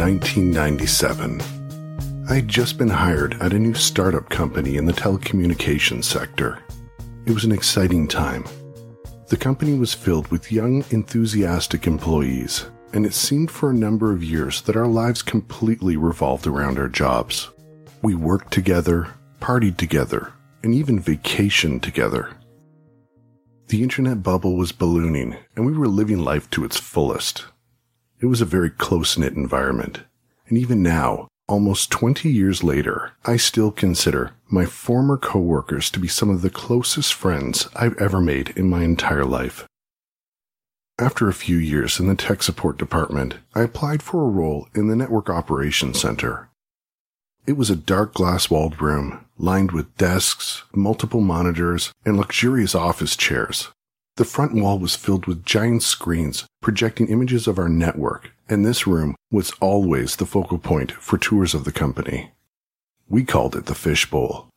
1997. I had just been hired at a new startup company in the telecommunications sector. It was an exciting time. The company was filled with young, enthusiastic employees, and it seemed for a number of years that our lives completely revolved around our jobs. We worked together, partied together, and even vacationed together. The internet bubble was ballooning, and we were living life to its fullest. It was a very close knit environment. And even now, almost 20 years later, I still consider my former coworkers to be some of the closest friends I've ever made in my entire life. After a few years in the tech support department, I applied for a role in the network operations center. It was a dark glass walled room lined with desks, multiple monitors, and luxurious office chairs. The front wall was filled with giant screens projecting images of our network, and this room was always the focal point for tours of the company. We called it the fishbowl.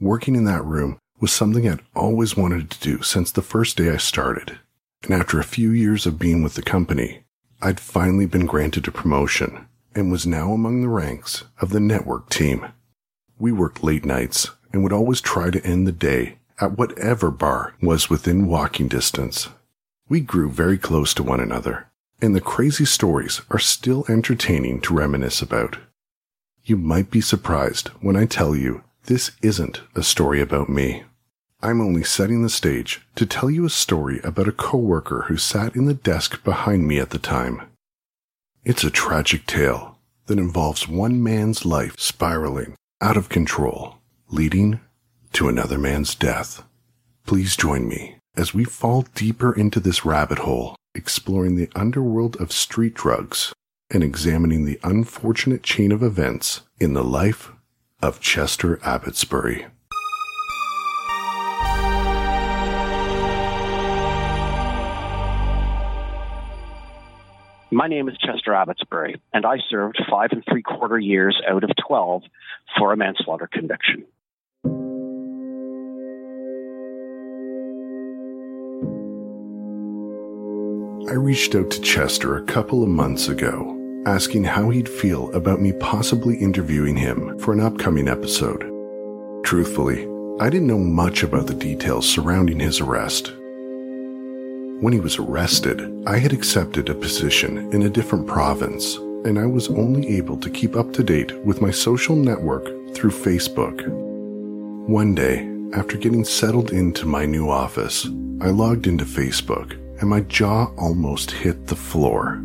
Working in that room was something I'd always wanted to do since the first day I started. And after a few years of being with the company, I'd finally been granted a promotion and was now among the ranks of the network team. We worked late nights and would always try to end the day at whatever bar was within walking distance. We grew very close to one another, and the crazy stories are still entertaining to reminisce about. You might be surprised when I tell you this isn't a story about me. I'm only setting the stage to tell you a story about a coworker who sat in the desk behind me at the time. It's a tragic tale that involves one man's life spiraling out of control, leading to another man's death. Please join me as we fall deeper into this rabbit hole, exploring the underworld of street drugs and examining the unfortunate chain of events in the life of Chester Abbotsbury. My name is Chester Abbotsbury, and I served five and three quarter years out of 12 for a manslaughter conviction. I reached out to Chester a couple of months ago, asking how he'd feel about me possibly interviewing him for an upcoming episode. Truthfully, I didn't know much about the details surrounding his arrest. When he was arrested, I had accepted a position in a different province, and I was only able to keep up to date with my social network through Facebook. One day, after getting settled into my new office, I logged into Facebook and my jaw almost hit the floor.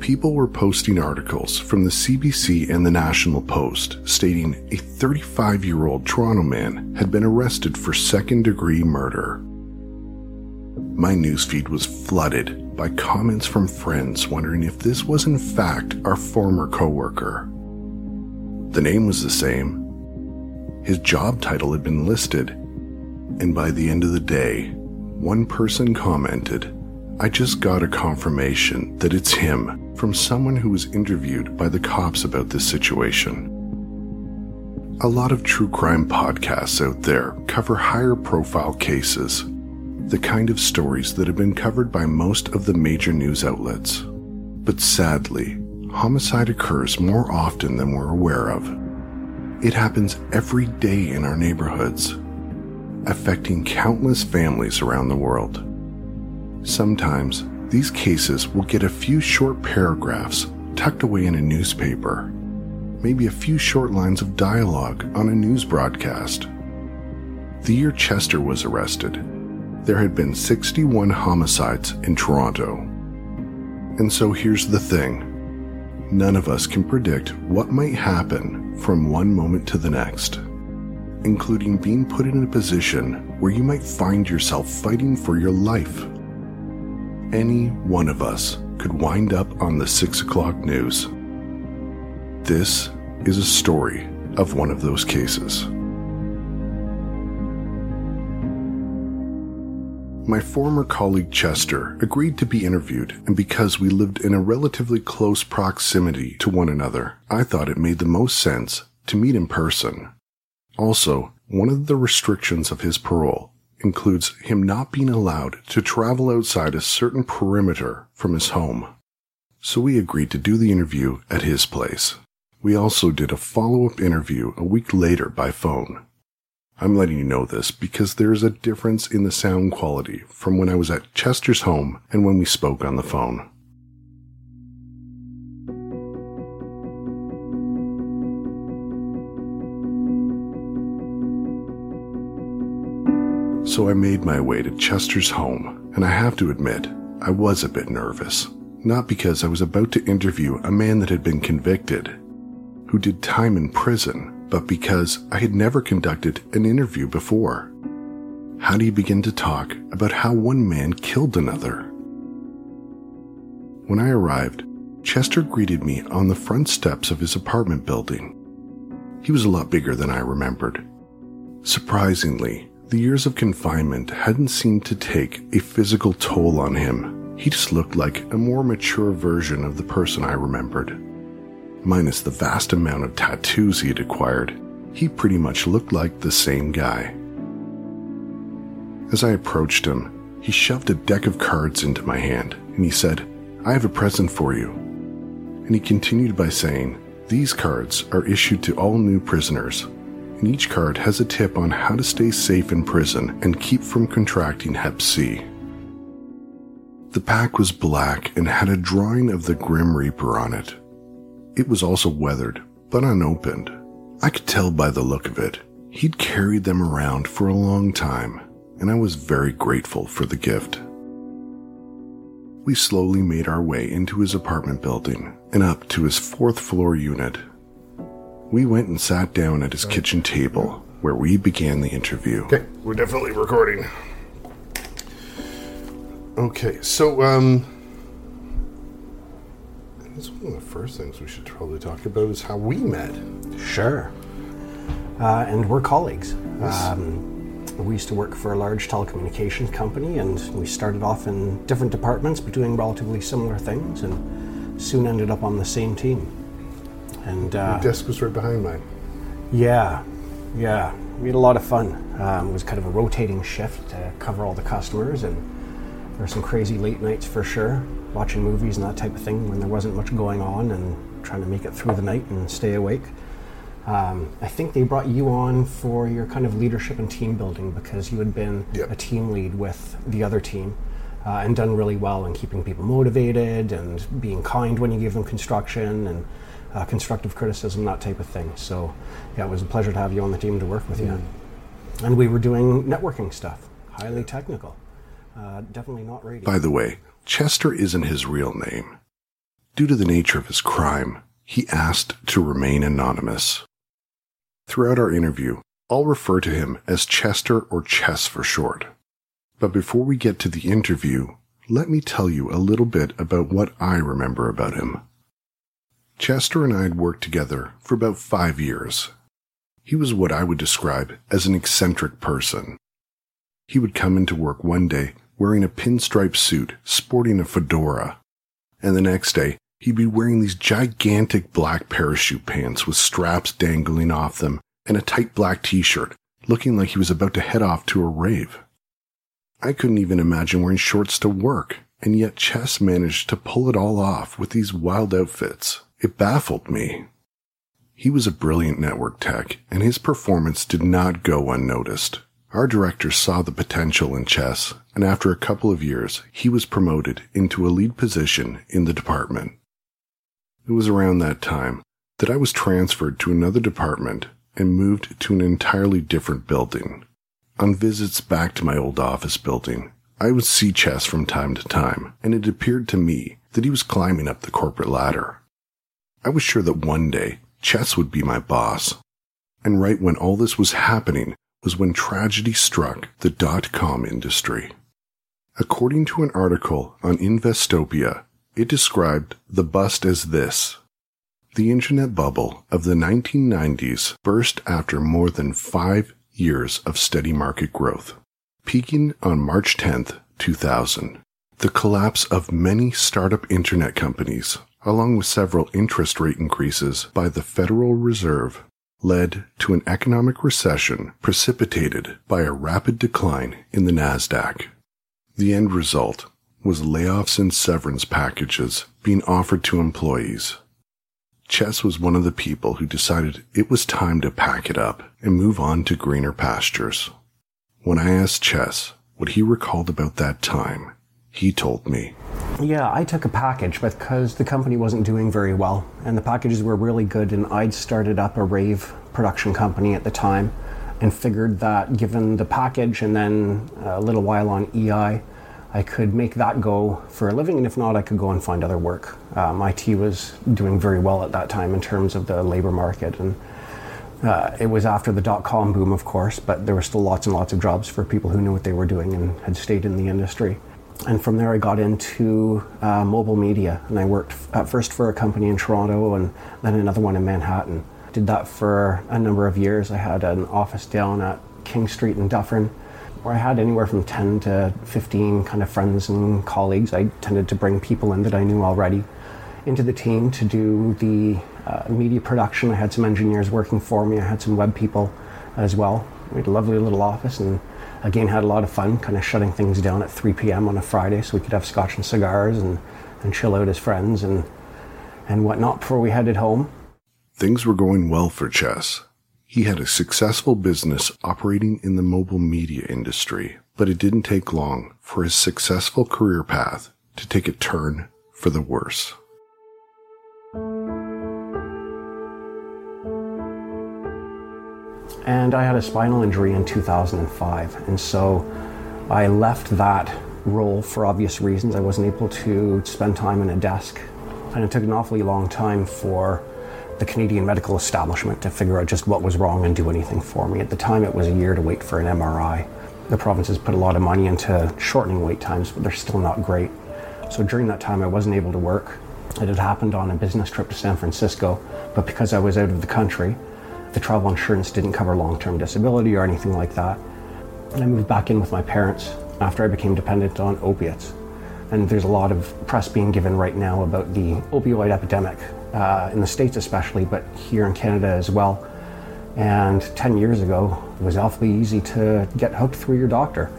People were posting articles from the CBC and the National Post stating a 35 year old Toronto man had been arrested for second degree murder. My newsfeed was flooded by comments from friends wondering if this was in fact our former coworker. The name was the same. His job title had been listed, and by the end of the day, one person commented, I just got a confirmation that it's him from someone who was interviewed by the cops about this situation. A lot of true crime podcasts out there cover higher profile cases, the kind of stories that have been covered by most of the major news outlets. But sadly, homicide occurs more often than we're aware of. It happens every day in our neighborhoods affecting countless families around the world. Sometimes these cases will get a few short paragraphs tucked away in a newspaper, maybe a few short lines of dialogue on a news broadcast. The year Chester was arrested, there had been 61 homicides in Toronto. And so here's the thing none of us can predict what might happen from one moment to the next including being put in a position where you might find yourself fighting for your life. Any one of us could wind up on the 6 o'clock news. This is a story of one of those cases. My former colleague Chester agreed to be interviewed, and because we lived in a relatively close proximity to one another, I thought it made the most sense to meet in person. Also, one of the restrictions of his parole includes him not being allowed to travel outside a certain perimeter from his home. So we agreed to do the interview at his place. We also did a follow up interview a week later by phone. I'm letting you know this because there is a difference in the sound quality from when I was at Chester's home and when we spoke on the phone. So I made my way to Chester's home, and I have to admit, I was a bit nervous. Not because I was about to interview a man that had been convicted, who did time in prison, but because I had never conducted an interview before. How do you begin to talk about how one man killed another? When I arrived, Chester greeted me on the front steps of his apartment building. He was a lot bigger than I remembered. Surprisingly, the years of confinement hadn't seemed to take a physical toll on him. He just looked like a more mature version of the person I remembered. Minus the vast amount of tattoos he had acquired, he pretty much looked like the same guy. As I approached him, he shoved a deck of cards into my hand and he said, I have a present for you. And he continued by saying, These cards are issued to all new prisoners and each card has a tip on how to stay safe in prison and keep from contracting Hep C. The pack was black and had a drawing of the Grim Reaper on it. It was also weathered, but unopened. I could tell by the look of it. He'd carried them around for a long time, and I was very grateful for the gift. We slowly made our way into his apartment building and up to his fourth floor unit we went and sat down at his kitchen table where we began the interview. Okay, we're definitely recording. Okay, so um that's one of the first things we should probably talk about is how we met. Sure. Uh, and we're colleagues. Um, we used to work for a large telecommunications company, and we started off in different departments, but doing relatively similar things, and soon ended up on the same team. And uh, Your desk was right behind mine. Yeah, yeah. We had a lot of fun. Um, it was kind of a rotating shift to cover all the customers, and there were some crazy late nights for sure, watching movies and that type of thing when there wasn't much going on, and trying to make it through the night and stay awake. Um, I think they brought you on for your kind of leadership and team building because you had been yep. a team lead with the other team uh, and done really well in keeping people motivated and being kind when you gave them construction and uh, constructive criticism, that type of thing. So, yeah, it was a pleasure to have you on the team to work with you. And we were doing networking stuff, highly technical. Uh, definitely not radio. By the way, Chester isn't his real name. Due to the nature of his crime, he asked to remain anonymous. Throughout our interview, I'll refer to him as Chester or Chess for short. But before we get to the interview, let me tell you a little bit about what I remember about him. Chester and I had worked together for about five years. He was what I would describe as an eccentric person. He would come into work one day wearing a pinstripe suit, sporting a fedora, and the next day he'd be wearing these gigantic black parachute pants with straps dangling off them and a tight black t-shirt, looking like he was about to head off to a rave. I couldn't even imagine wearing shorts to work, and yet Chess managed to pull it all off with these wild outfits. It baffled me. He was a brilliant network tech, and his performance did not go unnoticed. Our director saw the potential in chess, and after a couple of years, he was promoted into a lead position in the department. It was around that time that I was transferred to another department and moved to an entirely different building. On visits back to my old office building, I would see Chess from time to time, and it appeared to me that he was climbing up the corporate ladder. I was sure that one day Chess would be my boss. And right when all this was happening was when tragedy struck the dot com industry. According to an article on Investopedia, it described the bust as this. The internet bubble of the 1990s burst after more than five years of steady market growth, peaking on March 10th, 2000. The collapse of many startup internet companies along with several interest rate increases by the Federal Reserve, led to an economic recession precipitated by a rapid decline in the NASDAQ. The end result was layoffs and severance packages being offered to employees. Chess was one of the people who decided it was time to pack it up and move on to greener pastures. When I asked Chess what he recalled about that time, he told me. Yeah, I took a package because the company wasn't doing very well, and the packages were really good. And I'd started up a rave production company at the time, and figured that given the package and then a little while on EI, I could make that go for a living, and if not, I could go and find other work. Um, IT was doing very well at that time in terms of the labor market, and uh, it was after the dot com boom, of course, but there were still lots and lots of jobs for people who knew what they were doing and had stayed in the industry. And from there, I got into uh, mobile media, and I worked at first for a company in Toronto and then another one in Manhattan. Did that for a number of years. I had an office down at King Street in Dufferin where I had anywhere from 10 to 15 kind of friends and colleagues. I tended to bring people in that I knew already into the team to do the uh, media production. I had some engineers working for me, I had some web people as well. We had a lovely little office and again had a lot of fun kind of shutting things down at 3 p.m. on a Friday so we could have scotch and cigars and, and chill out as friends and, and whatnot before we headed home. Things were going well for Chess. He had a successful business operating in the mobile media industry, but it didn't take long for his successful career path to take a turn for the worse. And I had a spinal injury in 2005, and so I left that role for obvious reasons. I wasn't able to spend time in a desk, and it took an awfully long time for the Canadian medical establishment to figure out just what was wrong and do anything for me. At the time, it was a year to wait for an MRI. The province has put a lot of money into shortening wait times, but they're still not great. So during that time, I wasn't able to work. It had happened on a business trip to San Francisco, but because I was out of the country, the travel insurance didn't cover long term disability or anything like that. And I moved back in with my parents after I became dependent on opiates. And there's a lot of press being given right now about the opioid epidemic uh, in the States especially, but here in Canada as well. And 10 years ago, it was awfully easy to get hooked through your doctor.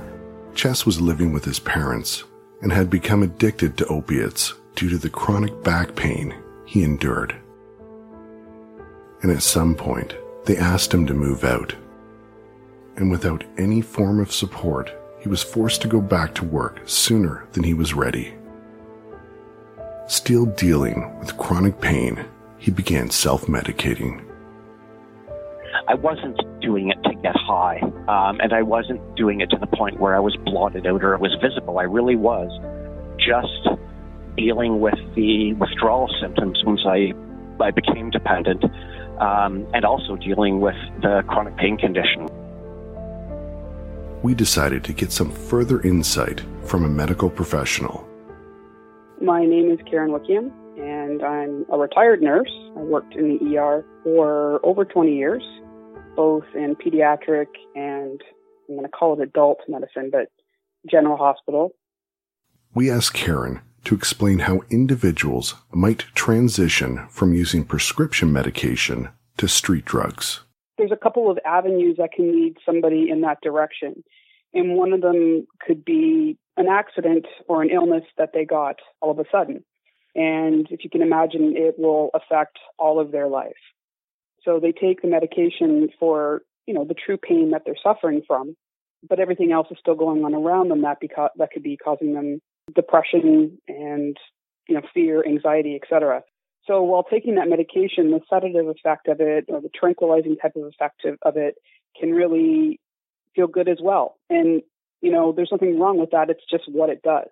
Chess was living with his parents and had become addicted to opiates due to the chronic back pain he endured. And at some point, they asked him to move out. And without any form of support, he was forced to go back to work sooner than he was ready. Still dealing with chronic pain, he began self medicating. I wasn't doing it to get high, um, and I wasn't doing it to the point where I was blotted out or it was visible. I really was just dealing with the withdrawal symptoms once I, I became dependent, um, and also dealing with the chronic pain condition. We decided to get some further insight from a medical professional. My name is Karen Wickham, and I'm a retired nurse. I worked in the ER for over 20 years, both in pediatric and I'm going to call it adult medicine, but general hospital. We asked Karen to explain how individuals might transition from using prescription medication to street drugs. There's a couple of avenues that can lead somebody in that direction. And one of them could be an accident or an illness that they got all of a sudden. And if you can imagine, it will affect all of their life. So they take the medication for, you know, the true pain that they're suffering from, but everything else is still going on around them that beca- that could be causing them depression and, you know, fear, anxiety, etc. So while taking that medication, the sedative effect of it or the tranquilizing type of effect of it can really feel good as well. And you know, there's nothing wrong with that. It's just what it does.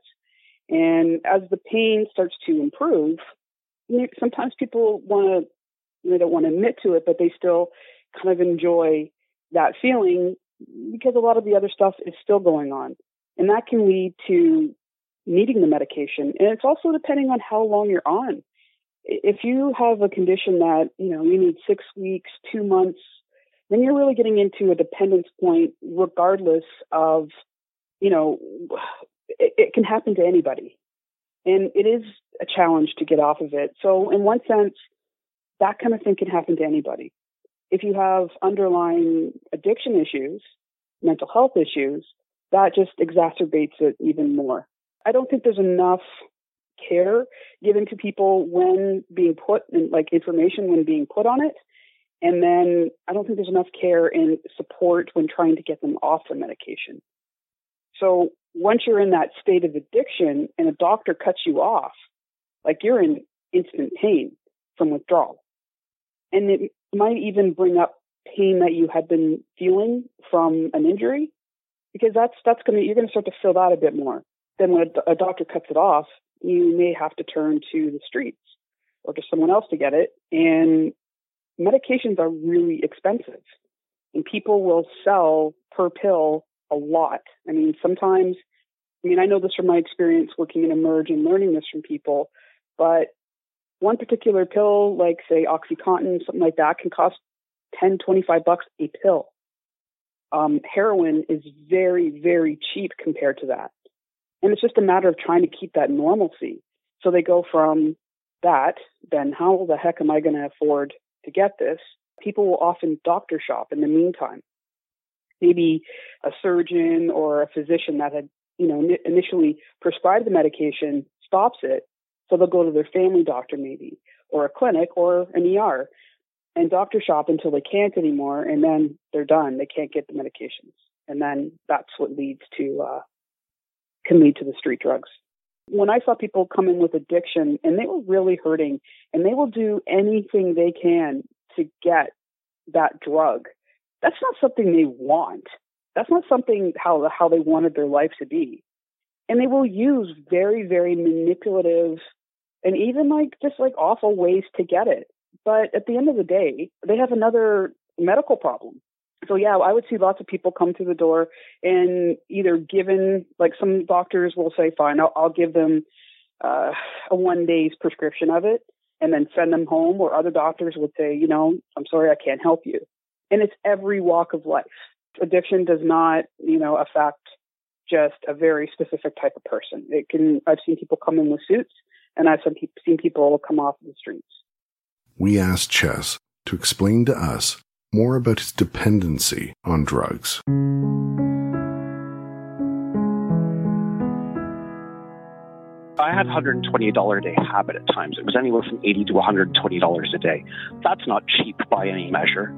And as the pain starts to improve, sometimes people want to, they don't want to admit to it, but they still kind of enjoy that feeling because a lot of the other stuff is still going on. And that can lead to needing the medication. And it's also depending on how long you're on. If you have a condition that, you know, you need six weeks, two months, then you're really getting into a dependence point regardless of you know, it, it can happen to anybody. And it is a challenge to get off of it. So, in one sense, that kind of thing can happen to anybody. if you have underlying addiction issues, mental health issues, that just exacerbates it even more. I don't think there's enough care given to people when being put in like information when being put on it. And then I don't think there's enough care and support when trying to get them off the medication. So once you're in that state of addiction and a doctor cuts you off, like you're in instant pain from withdrawal. And it might even bring up pain that you had been feeling from an injury because that's that's going to you're going to start to feel that a bit more. Then when a, doctor cuts it off, you may have to turn to the streets or to someone else to get it. And medications are really expensive, and people will sell per pill a lot. I mean, sometimes, I mean, I know this from my experience working in Emerge and learning this from people, but one particular pill, like say OxyContin, something like that, can cost 10, 25 bucks a pill. Um, heroin is very, very cheap compared to that. And it's just a matter of trying to keep that normalcy. So they go from that, then how the heck am I going to afford to get this? People will often doctor shop in the meantime. Maybe a surgeon or a physician that had, you know, initially prescribed the medication stops it. So they'll go to their family doctor maybe, or a clinic or an ER and doctor shop until they can't anymore. And then they're done. They can't get the medications. And then that's what leads to uh, can lead to the street drugs. When I saw people come in with addiction and they were really hurting and they will do anything they can to get that drug, that's not something they want. That's not something how how they wanted their life to be. And they will use very, very manipulative and even like just like awful ways to get it. But at the end of the day, they have another medical problem so yeah, I would see lots of people come through the door and either given like some doctors will say, fine, I'll, I'll give them uh, a one day's prescription of it and then send them home, or other doctors would say, you know, I'm sorry, I can't help you. And it's every walk of life. Addiction does not, you know, affect just a very specific type of person. It can. I've seen people come in with suits, and I've seen people come off the streets. We asked Chess to explain to us more about his dependency on drugs. I had $120 a day habit at times. It was anywhere from 80 to $120 a day. That's not cheap by any measure.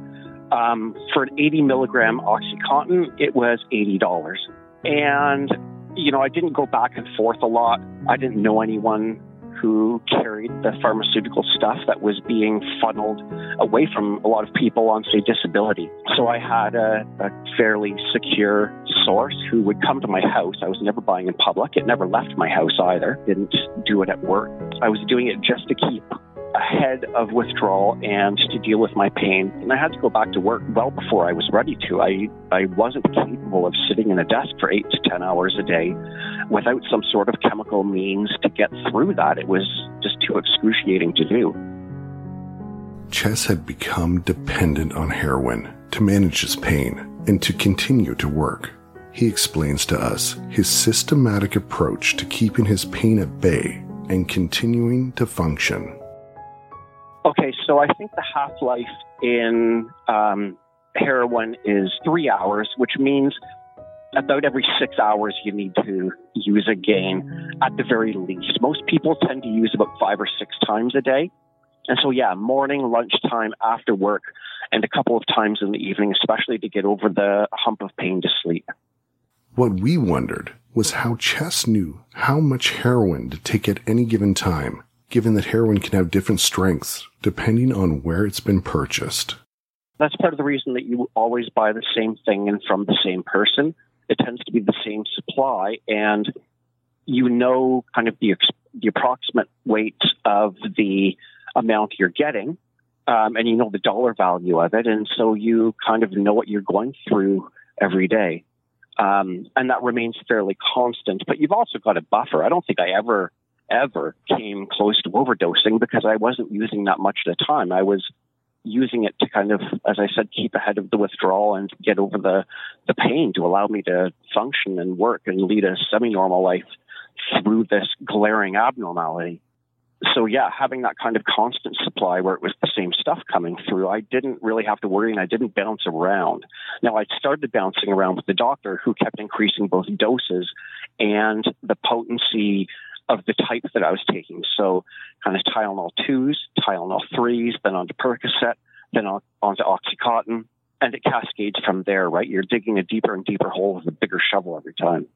Um, for an 80 milligram Oxycontin, it was $80. And, you know, I didn't go back and forth a lot. I didn't know anyone who carried the pharmaceutical stuff that was being funneled away from a lot of people on, say, disability. So I had a, a fairly secure source who would come to my house. I was never buying in public. It never left my house either. Didn't do it at work. I was doing it just to keep ahead of withdrawal and to deal with my pain. And I had to go back to work well before I was ready to. I, I wasn't capable of sitting in a desk for eight to 10 hours a day without some sort of chemical means to get through that. It was just too excruciating to do. Chess had become dependent on heroin to manage his pain and to continue to work. He explains to us his systematic approach to keeping his pain at bay and continuing to function. Okay, so I think the half life in um, heroin is three hours, which means about every six hours you need to use again at the very least. Most people tend to use about five or six times a day. And so, yeah, morning, lunchtime, after work, and a couple of times in the evening, especially to get over the hump of pain to sleep. What we wondered was how Chess knew how much heroin to take at any given time given that heroin can have different strengths depending on where it's been purchased. That's part of the reason that you always buy the same thing and from the same person. It tends to be the same supply, and you know kind of the, the approximate weight of the amount you're getting, um, and you know the dollar value of it, and so you kind of know what you're going through every day. Um, and that remains fairly constant, but you've also got a buffer. I don't think I ever ever came close to overdosing because I wasn't using that much at a time. I was using it to kind of, as I said, keep ahead of the withdrawal and get over the, the pain to allow me to function and work and lead a semi normal life through this glaring abnormality. so yeah, having that kind of constant supply where it was the same stuff coming through, I didn't really have to worry and I didn't bounce around. Now I started bouncing around with the doctor who kept increasing both doses and the potency of the type that I was taking. So kind of Tylenol 2s, Tylenol 3s, then onto Percocet, then on, onto Oxycontin, and it cascades from there, right? You're digging a deeper and deeper hole with a bigger shovel every time.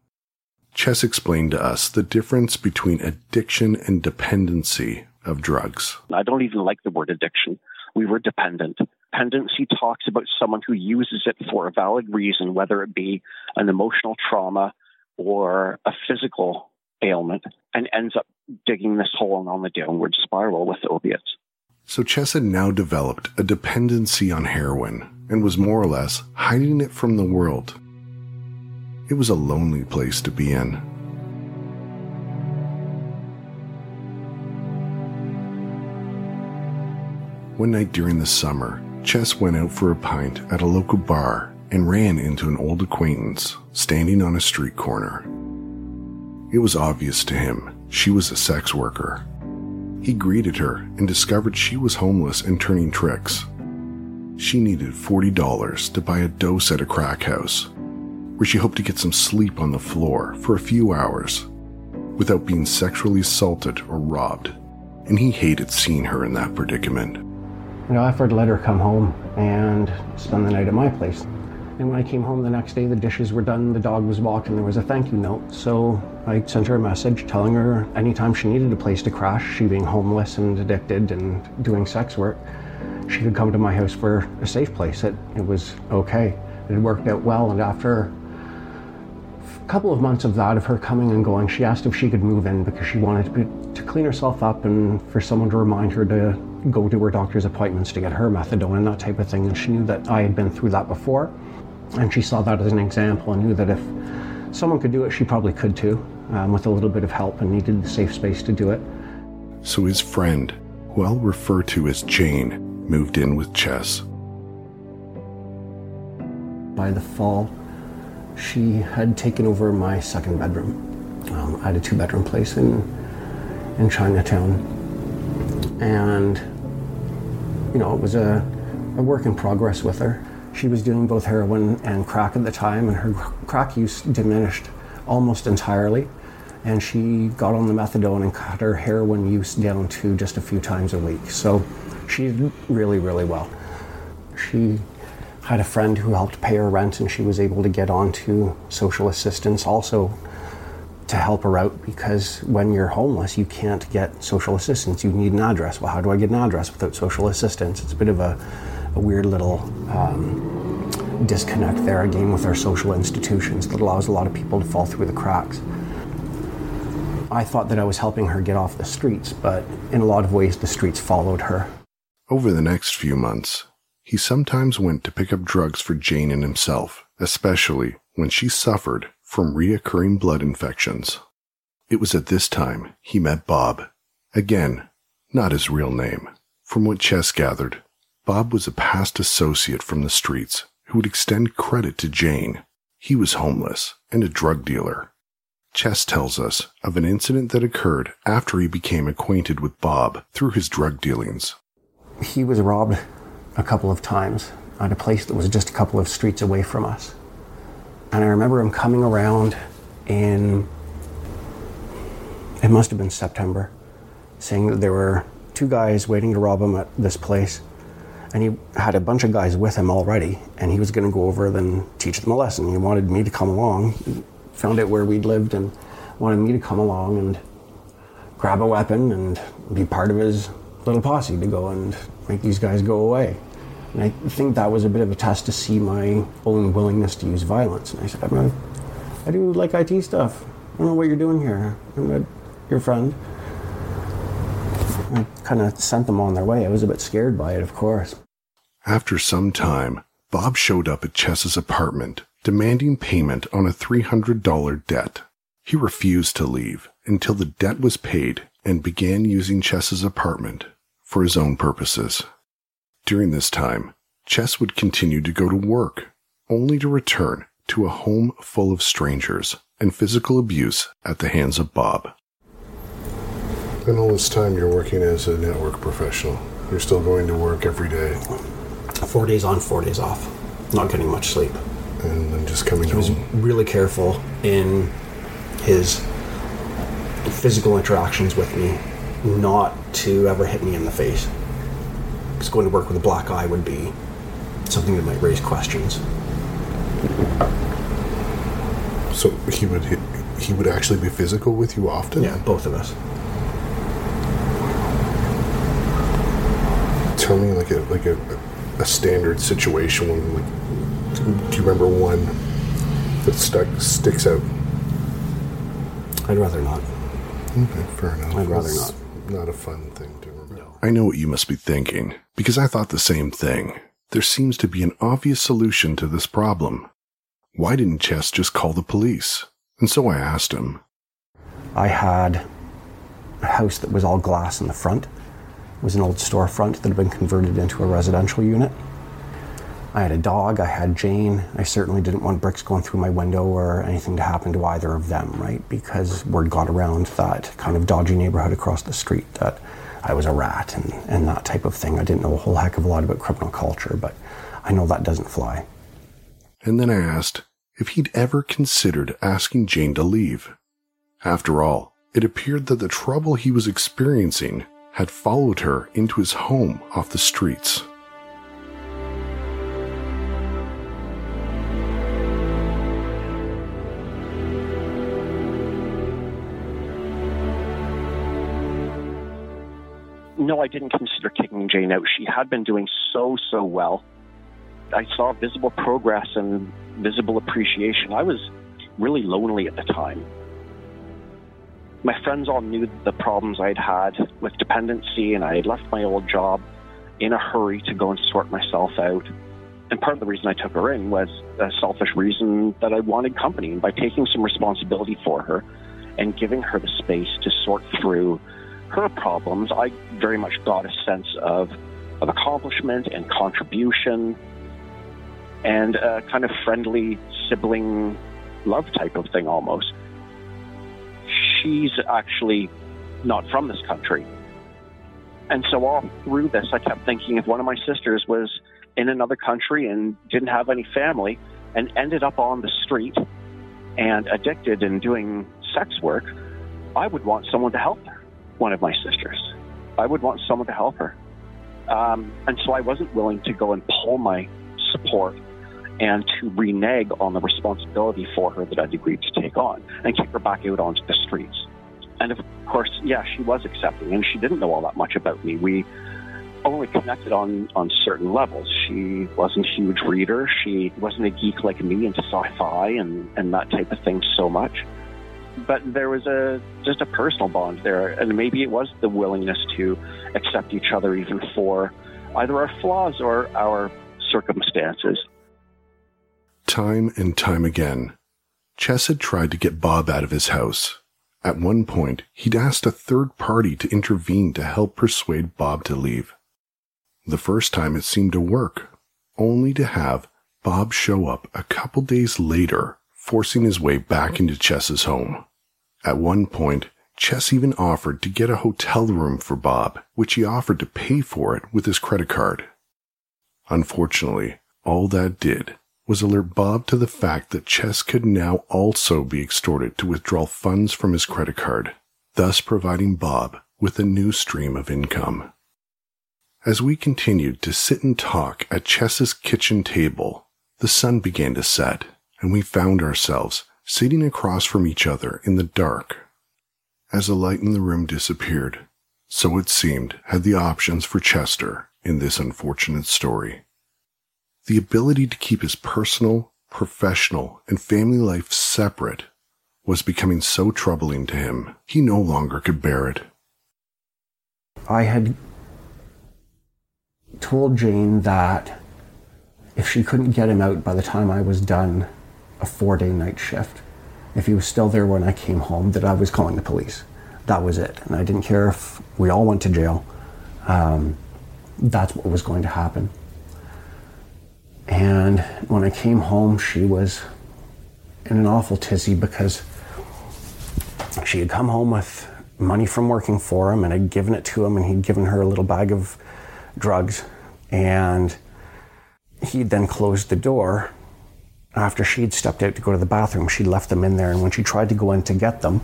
Chess explained to us the difference between addiction and dependency of drugs. I don't even like the word addiction. We were dependent. Dependency talks about someone who uses it for a valid reason, whether it be an emotional trauma or a physical ailment, and ends up digging this hole on the downward spiral with opiates. So Chess had now developed a dependency on heroin and was more or less hiding it from the world it was a lonely place to be in. One night during the summer, Chess went out for a pint at a local bar and ran into an old acquaintance standing on a street corner. It was obvious to him she was a sex worker. He greeted her and discovered she was homeless and turning tricks. She needed $40 to buy a dose at a crack house where she hoped to get some sleep on the floor for a few hours without being sexually assaulted or robbed. And he hated seeing her in that predicament. You know, I offered to let her come home and spend the night at my place. And when I came home the next day, the dishes were done, the dog was walking, there was a thank you note. So I sent her a message telling her anytime she needed a place to crash, she being homeless and addicted and doing sex work, she could come to my house for a safe place. It, it was okay. It worked out well. And after a couple of months of that, of her coming and going, she asked if she could move in because she wanted to, to clean herself up and for someone to remind her to go to her doctor's appointments to get her methadone and that type of thing. And she knew that I had been through that before. And she saw that as an example and knew that if someone could do it, she probably could too, um, with a little bit of help and needed the safe space to do it. So his friend, who I'll refer to as Jane, moved in with Chess. By the fall, she had taken over my second bedroom. Um, I had a two bedroom place in, in Chinatown. And, you know, it was a, a work in progress with her. She was doing both heroin and crack at the time, and her crack use diminished almost entirely. And she got on the methadone and cut her heroin use down to just a few times a week. So she did really, really well. She had a friend who helped pay her rent and she was able to get onto social assistance also to help her out because when you're homeless you can't get social assistance you need an address well how do i get an address without social assistance it's a bit of a, a weird little um, disconnect there again with our social institutions that allows a lot of people to fall through the cracks i thought that i was helping her get off the streets but in a lot of ways the streets followed her over the next few months he sometimes went to pick up drugs for Jane and himself, especially when she suffered from reoccurring blood infections. It was at this time he met Bob. Again, not his real name. From what Chess gathered, Bob was a past associate from the streets who would extend credit to Jane. He was homeless and a drug dealer. Chess tells us of an incident that occurred after he became acquainted with Bob through his drug dealings. He was robbed a couple of times at a place that was just a couple of streets away from us. And I remember him coming around in, it must have been September, saying that there were two guys waiting to rob him at this place. And he had a bunch of guys with him already, and he was going to go over and teach them a lesson. He wanted me to come along, he found out where we'd lived, and wanted me to come along and grab a weapon and be part of his little posse to go and make these guys go away. And I think that was a bit of a test to see my own willingness to use violence. And I said, I'm do like IT stuff. I don't know what you're doing here. I'm not your friend. I kind of sent them on their way. I was a bit scared by it, of course. After some time, Bob showed up at Chess's apartment, demanding payment on a $300 debt. He refused to leave until the debt was paid and began using Chess's apartment for his own purposes. During this time, Chess would continue to go to work, only to return to a home full of strangers and physical abuse at the hands of Bob. And all this time you're working as a network professional. You're still going to work every day Four days on, four days off. Not getting much sleep. and then just coming He was really careful in his physical interactions with me not to ever hit me in the face. Because going to work with a black eye would be something that might raise questions. So he would hit, he would actually be physical with you often. Yeah, both of us. Tell me like a like a, a standard situation when like do you remember one that stuck sticks out? I'd rather not. Okay, fair enough. I'd rather It's Not a fun thing to remember. I know what you must be thinking, because I thought the same thing. There seems to be an obvious solution to this problem. Why didn't Chess just call the police? And so I asked him. I had a house that was all glass in the front. Was an old storefront that had been converted into a residential unit. I had a dog, I had Jane. I certainly didn't want bricks going through my window or anything to happen to either of them, right? Because word got around that kind of dodgy neighborhood across the street that I was a rat and, and that type of thing. I didn't know a whole heck of a lot about criminal culture, but I know that doesn't fly. And then I asked if he'd ever considered asking Jane to leave. After all, it appeared that the trouble he was experiencing had followed her into his home off the streets. no, I didn't consider kicking Jane out. She had been doing so, so well. I saw visible progress and visible appreciation. I was really lonely at the time. My friends all knew the problems I'd had with dependency, and I had left my old job in a hurry to go and sort myself out. And part of the reason I took her in was a selfish reason that I wanted company. And by taking some responsibility for her and giving her the space to sort through her problems, I very much got a sense of, of accomplishment and contribution and a kind of friendly sibling love type of thing almost. She's actually not from this country. And so all through this, I kept thinking if one of my sisters was in another country and didn't have any family and ended up on the street and addicted and doing sex work, I would want someone to help her one of my sisters. I would want someone to help her. Um, and so I wasn't willing to go and pull my support and to renege on the responsibility for her that I'd agreed to take on and kick her back out onto the streets. And of course, yeah, she was accepting and she didn't know all that much about me. We only connected on, on certain levels. She wasn't a huge reader. She wasn't a geek like me into sci-fi and, and that type of thing so much but there was a just a personal bond there, and maybe it was the willingness to accept each other even for either our flaws or our circumstances. Time and time again, Chess had tried to get Bob out of his house. At one point, he'd asked a third party to intervene to help persuade Bob to leave. The first time it seemed to work, only to have Bob show up a couple days later, forcing his way back into Chess's home. At one point, Chess even offered to get a hotel room for Bob, which he offered to pay for it with his credit card. Unfortunately, all that did was alert Bob to the fact that Chess could now also be extorted to withdraw funds from his credit card, thus providing Bob with a new stream of income. As we continued to sit and talk at Chess's kitchen table, the sun began to set, and we found ourselves sitting across from each other in the dark. As the light in the room disappeared, so it seemed had the options for Chester in this unfortunate story. The ability to keep his personal, professional, and family life separate was becoming so troubling to him, he no longer could bear it. I had told Jane that if she couldn't get him out by the time I was done a four day night shift, if he was still there when I came home, that I was calling the police. That was it. And I didn't care if we all went to jail. Um, that's what was going to happen. And when I came home, she was in an awful tizzy because she had come home with money from working for him and had given it to him and he'd given her a little bag of drugs. And he'd then closed the door after she'd stepped out to go to the bathroom. She left them in there. And when she tried to go in to get them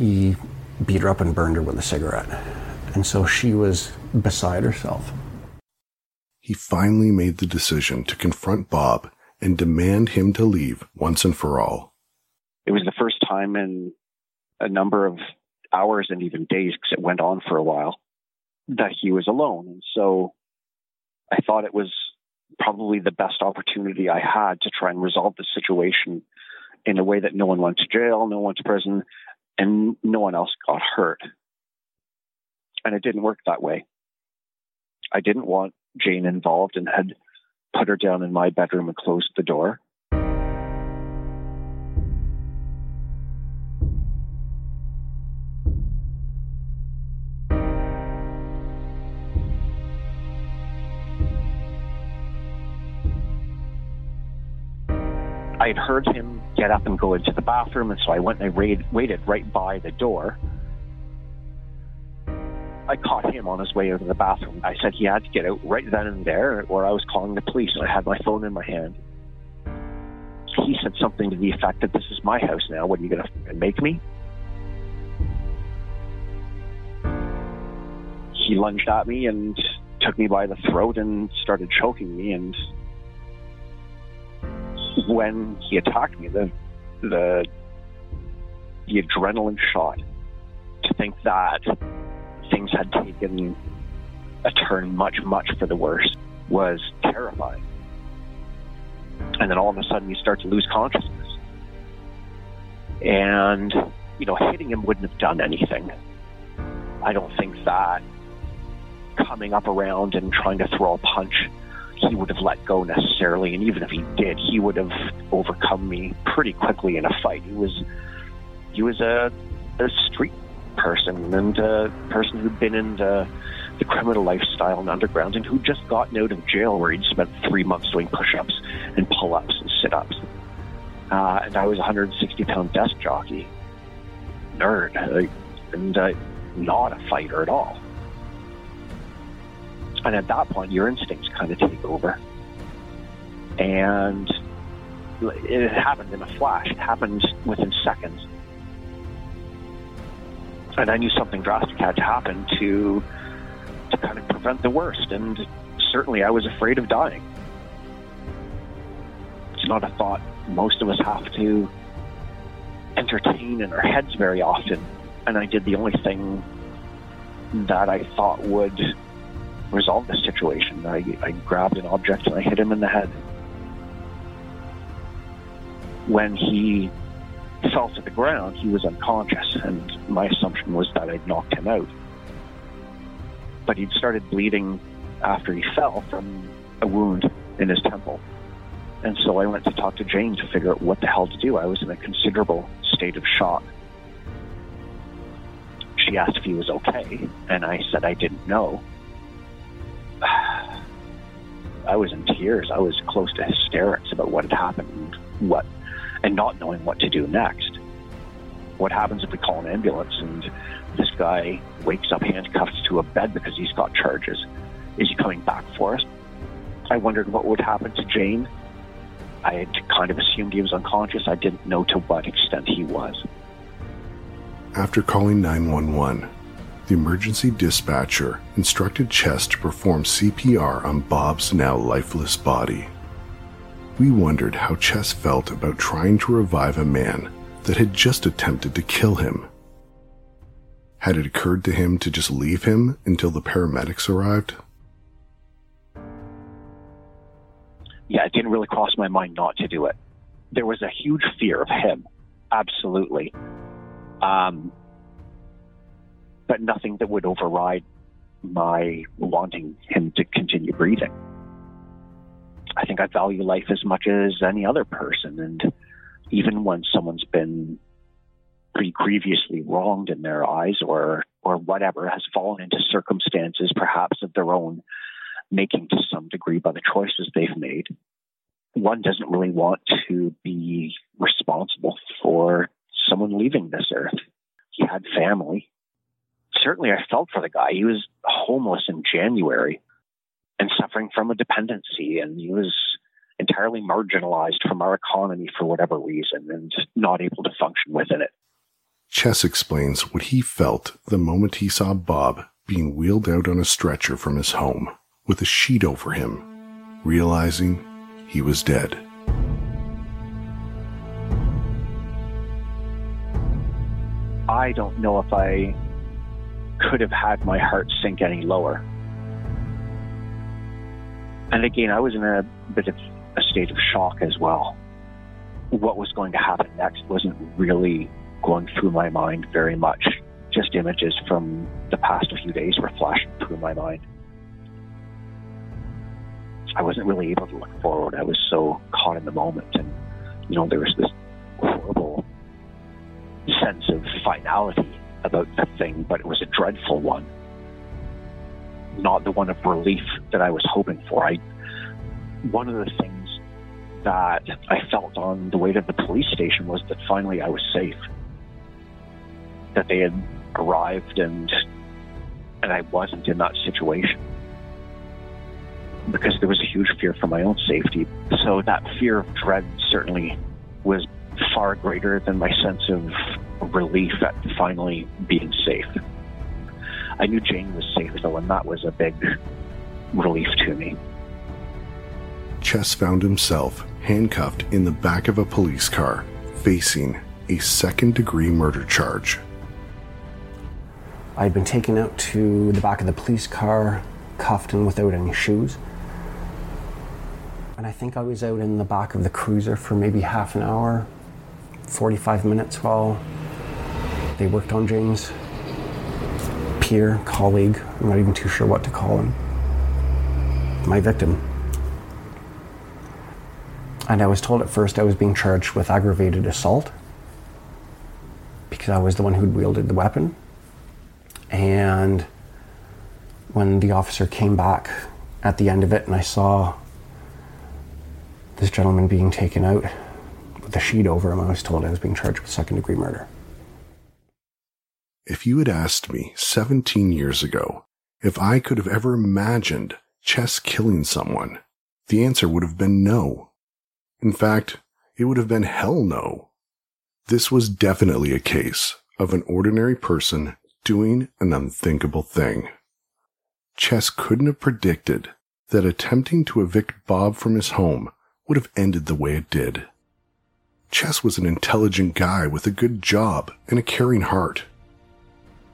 he beat her up and burned her with a cigarette. And so she was beside herself he finally made the decision to confront bob and demand him to leave once and for all it was the first time in a number of hours and even days because it went on for a while that he was alone and so i thought it was probably the best opportunity I had to try and resolve the situation in a way that no one went to jail, no one went to prison, and no one else got hurt. And it didn't work that way. I didn't want Jane involved and had put her down in my bedroom and closed the door. I had heard him get up and go into the bathroom, and so I went and I waited right by the door. I caught him on his way out of the bathroom. I said he had to get out right then and there, or I was calling the police, I had my phone in my hand. He said something to the effect that this is my house now. What are you going to make me? He lunged at me and took me by the throat and started choking me and when he attacked me, the the the adrenaline shot to think that had taken a turn much, much for the worse was terrifying. And then all of a sudden, you start to lose consciousness. And, you know, hitting him wouldn't have done anything. I don't think that coming up around and trying to throw a punch he would have let go necessarily. And even if he did, he would have overcome me pretty quickly in a fight. He was he was a, a street person and a person who'd been in the, the criminal lifestyle and underground and who'd just gotten out of jail where he'd spent three months doing push-ups and pull-ups and sit-ups. Uh, and I was a 160 pound desk jockey, nerd, uh, and uh, not a fighter at all. And at that point, your instincts kind of take over. And it happened in a flash. It happened within seconds. And I knew something drastic had to happen to to kind of prevent the worst. And certainly, I was afraid of dying. It's not a thought most of us have to entertain in our heads very often. And I did the only thing that I thought would resolve the situation. I, I grabbed an object and I hit him in the head. When he fell to the ground, he was unconscious, and my assumption was that I'd knocked him out. But he'd started bleeding after he fell from a wound in his temple. And so I went to talk to Jane to figure out what the hell to do. I was in a considerable state of shock. She asked if he was okay, and I said I didn't know. I was in tears. I was close to hysterics about what had happened, and what, and not knowing what to do next. What happens if we call an ambulance and this guy wakes up handcuffed to a bed because he's got charges? Is he coming back for us? I wondered what would happen to Jane. I had kind of assumed he was unconscious. I didn't know to what extent he was. After calling 911, the emergency dispatcher instructed Chess to perform CPR on Bob's now lifeless body. We wondered how Chess felt about trying to revive a man that had just attempted to kill him. Had it occurred to him to just leave him until the paramedics arrived? Yeah, it didn't really cross my mind not to do it. There was a huge fear of him, absolutely. Um, but nothing that would override my wanting him to continue breathing. I think I value life as much as any other person. And even when someone's been pretty grievously wronged in their eyes or, or whatever, has fallen into circumstances perhaps of their own making to some degree by the choices they've made, one doesn't really want to be responsible for someone leaving this earth. He had family. Certainly, I felt for the guy. He was homeless in January and suffering from a dependency, and he was entirely marginalized from our economy for whatever reason and not able to function within it. Chess explains what he felt the moment he saw Bob being wheeled out on a stretcher from his home with a sheet over him, realizing he was dead. I don't know if I could have had my heart sink any lower. And again, I was in a bit of a state of shock as well. What was going to happen next wasn't really going through my mind very much. Just images from the past few days were flashing through my mind. I wasn't really able to look forward. I was so caught in the moment. And, you know, there was this horrible sense of finality about the thing, but it was a dreadful one. Not the one of relief that I was hoping for. I, one of the things that I felt on the way to the police station was that finally I was safe. That they had arrived and and I wasn't in that situation. Because there was a huge fear for my own safety. So that fear of dread certainly was far greater than my sense of relief at finally being safe. I knew Jane was safe though, and that was a big relief to me. Chess found himself handcuffed in the back of a police car, facing a second degree murder charge. I'd been taken out to the back of the police car, cuffed and without any shoes. And I think I was out in the back of the cruiser for maybe half an hour, 45 minutes while they worked on James. Peer, colleague, I'm not even too sure what to call him. My victim. And I was told at first I was being charged with aggravated assault because I was the one who'd wielded the weapon. And when the officer came back at the end of it and I saw this gentleman being taken out with a sheet over him, I was told I was being charged with second degree murder. If you had asked me 17 years ago if I could have ever imagined Chess killing someone, the answer would have been no. In fact, it would have been hell no. This was definitely a case of an ordinary person doing an unthinkable thing. Chess couldn't have predicted that attempting to evict Bob from his home would have ended the way it did. Chess was an intelligent guy with a good job and a caring heart.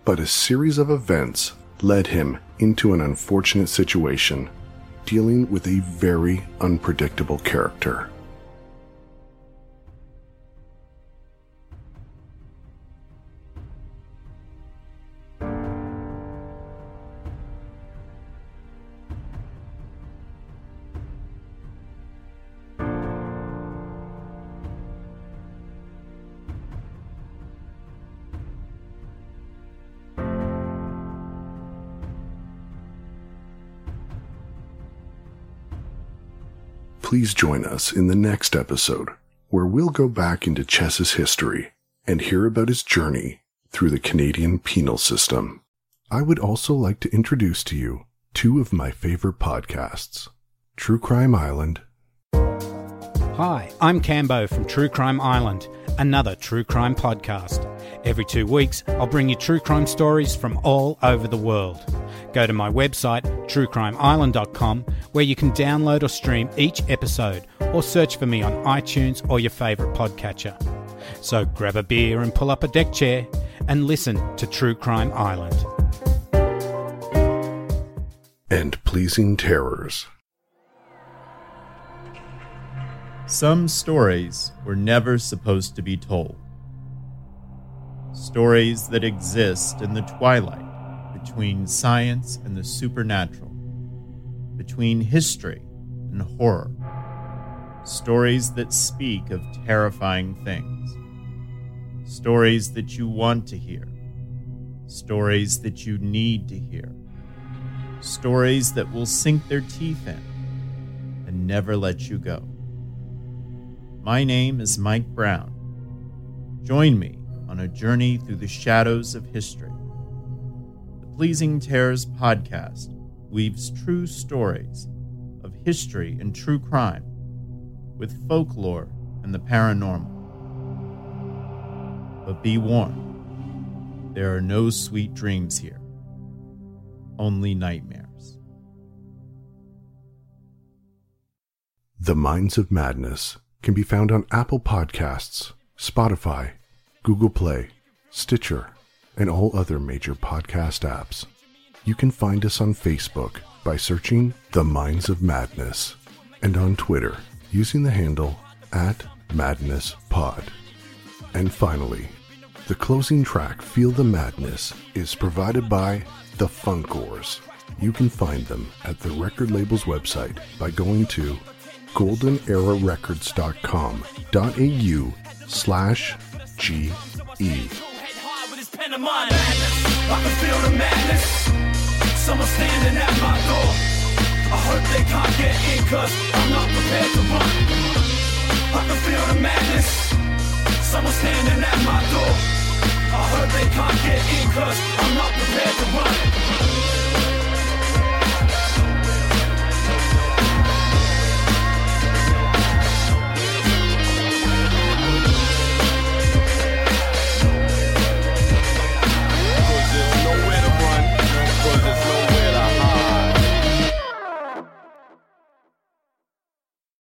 But a series of events led him into an unfortunate situation, dealing with a very unpredictable character. Please join us in the next episode, where we'll go back into Chess's history and hear about his journey through the Canadian penal system. I would also like to introduce to you two of my favorite podcasts True Crime Island. Hi, I'm Cambo from True Crime Island, another true crime podcast. Every two weeks, I'll bring you true crime stories from all over the world. Go to my website, truecrimeisland.com, where you can download or stream each episode, or search for me on iTunes or your favourite podcatcher. So grab a beer and pull up a deck chair and listen to True Crime Island. And Pleasing Terrors. Some stories were never supposed to be told. Stories that exist in the twilight between science and the supernatural, between history and horror. Stories that speak of terrifying things. Stories that you want to hear. Stories that you need to hear. Stories that will sink their teeth in and never let you go. My name is Mike Brown. Join me on a journey through the shadows of history. The Pleasing Terrors podcast weaves true stories of history and true crime with folklore and the paranormal. But be warned, there are no sweet dreams here, only nightmares. The Minds of Madness can be found on Apple Podcasts, Spotify, Google Play, Stitcher, and all other major podcast apps. You can find us on Facebook by searching The Minds of Madness and on Twitter using the handle at MadnessPod. And finally, the closing track, Feel the Madness, is provided by The Funkoars. You can find them at the record label's website by going to goldenerarecords.com.au slash GE. Can feel the madness. Someone standing at my door. I heard they can't get in cause I'm not prepared to run. I can feel the madness. Someone standing at my door. I heard they can't get in cause I'm not prepared to run.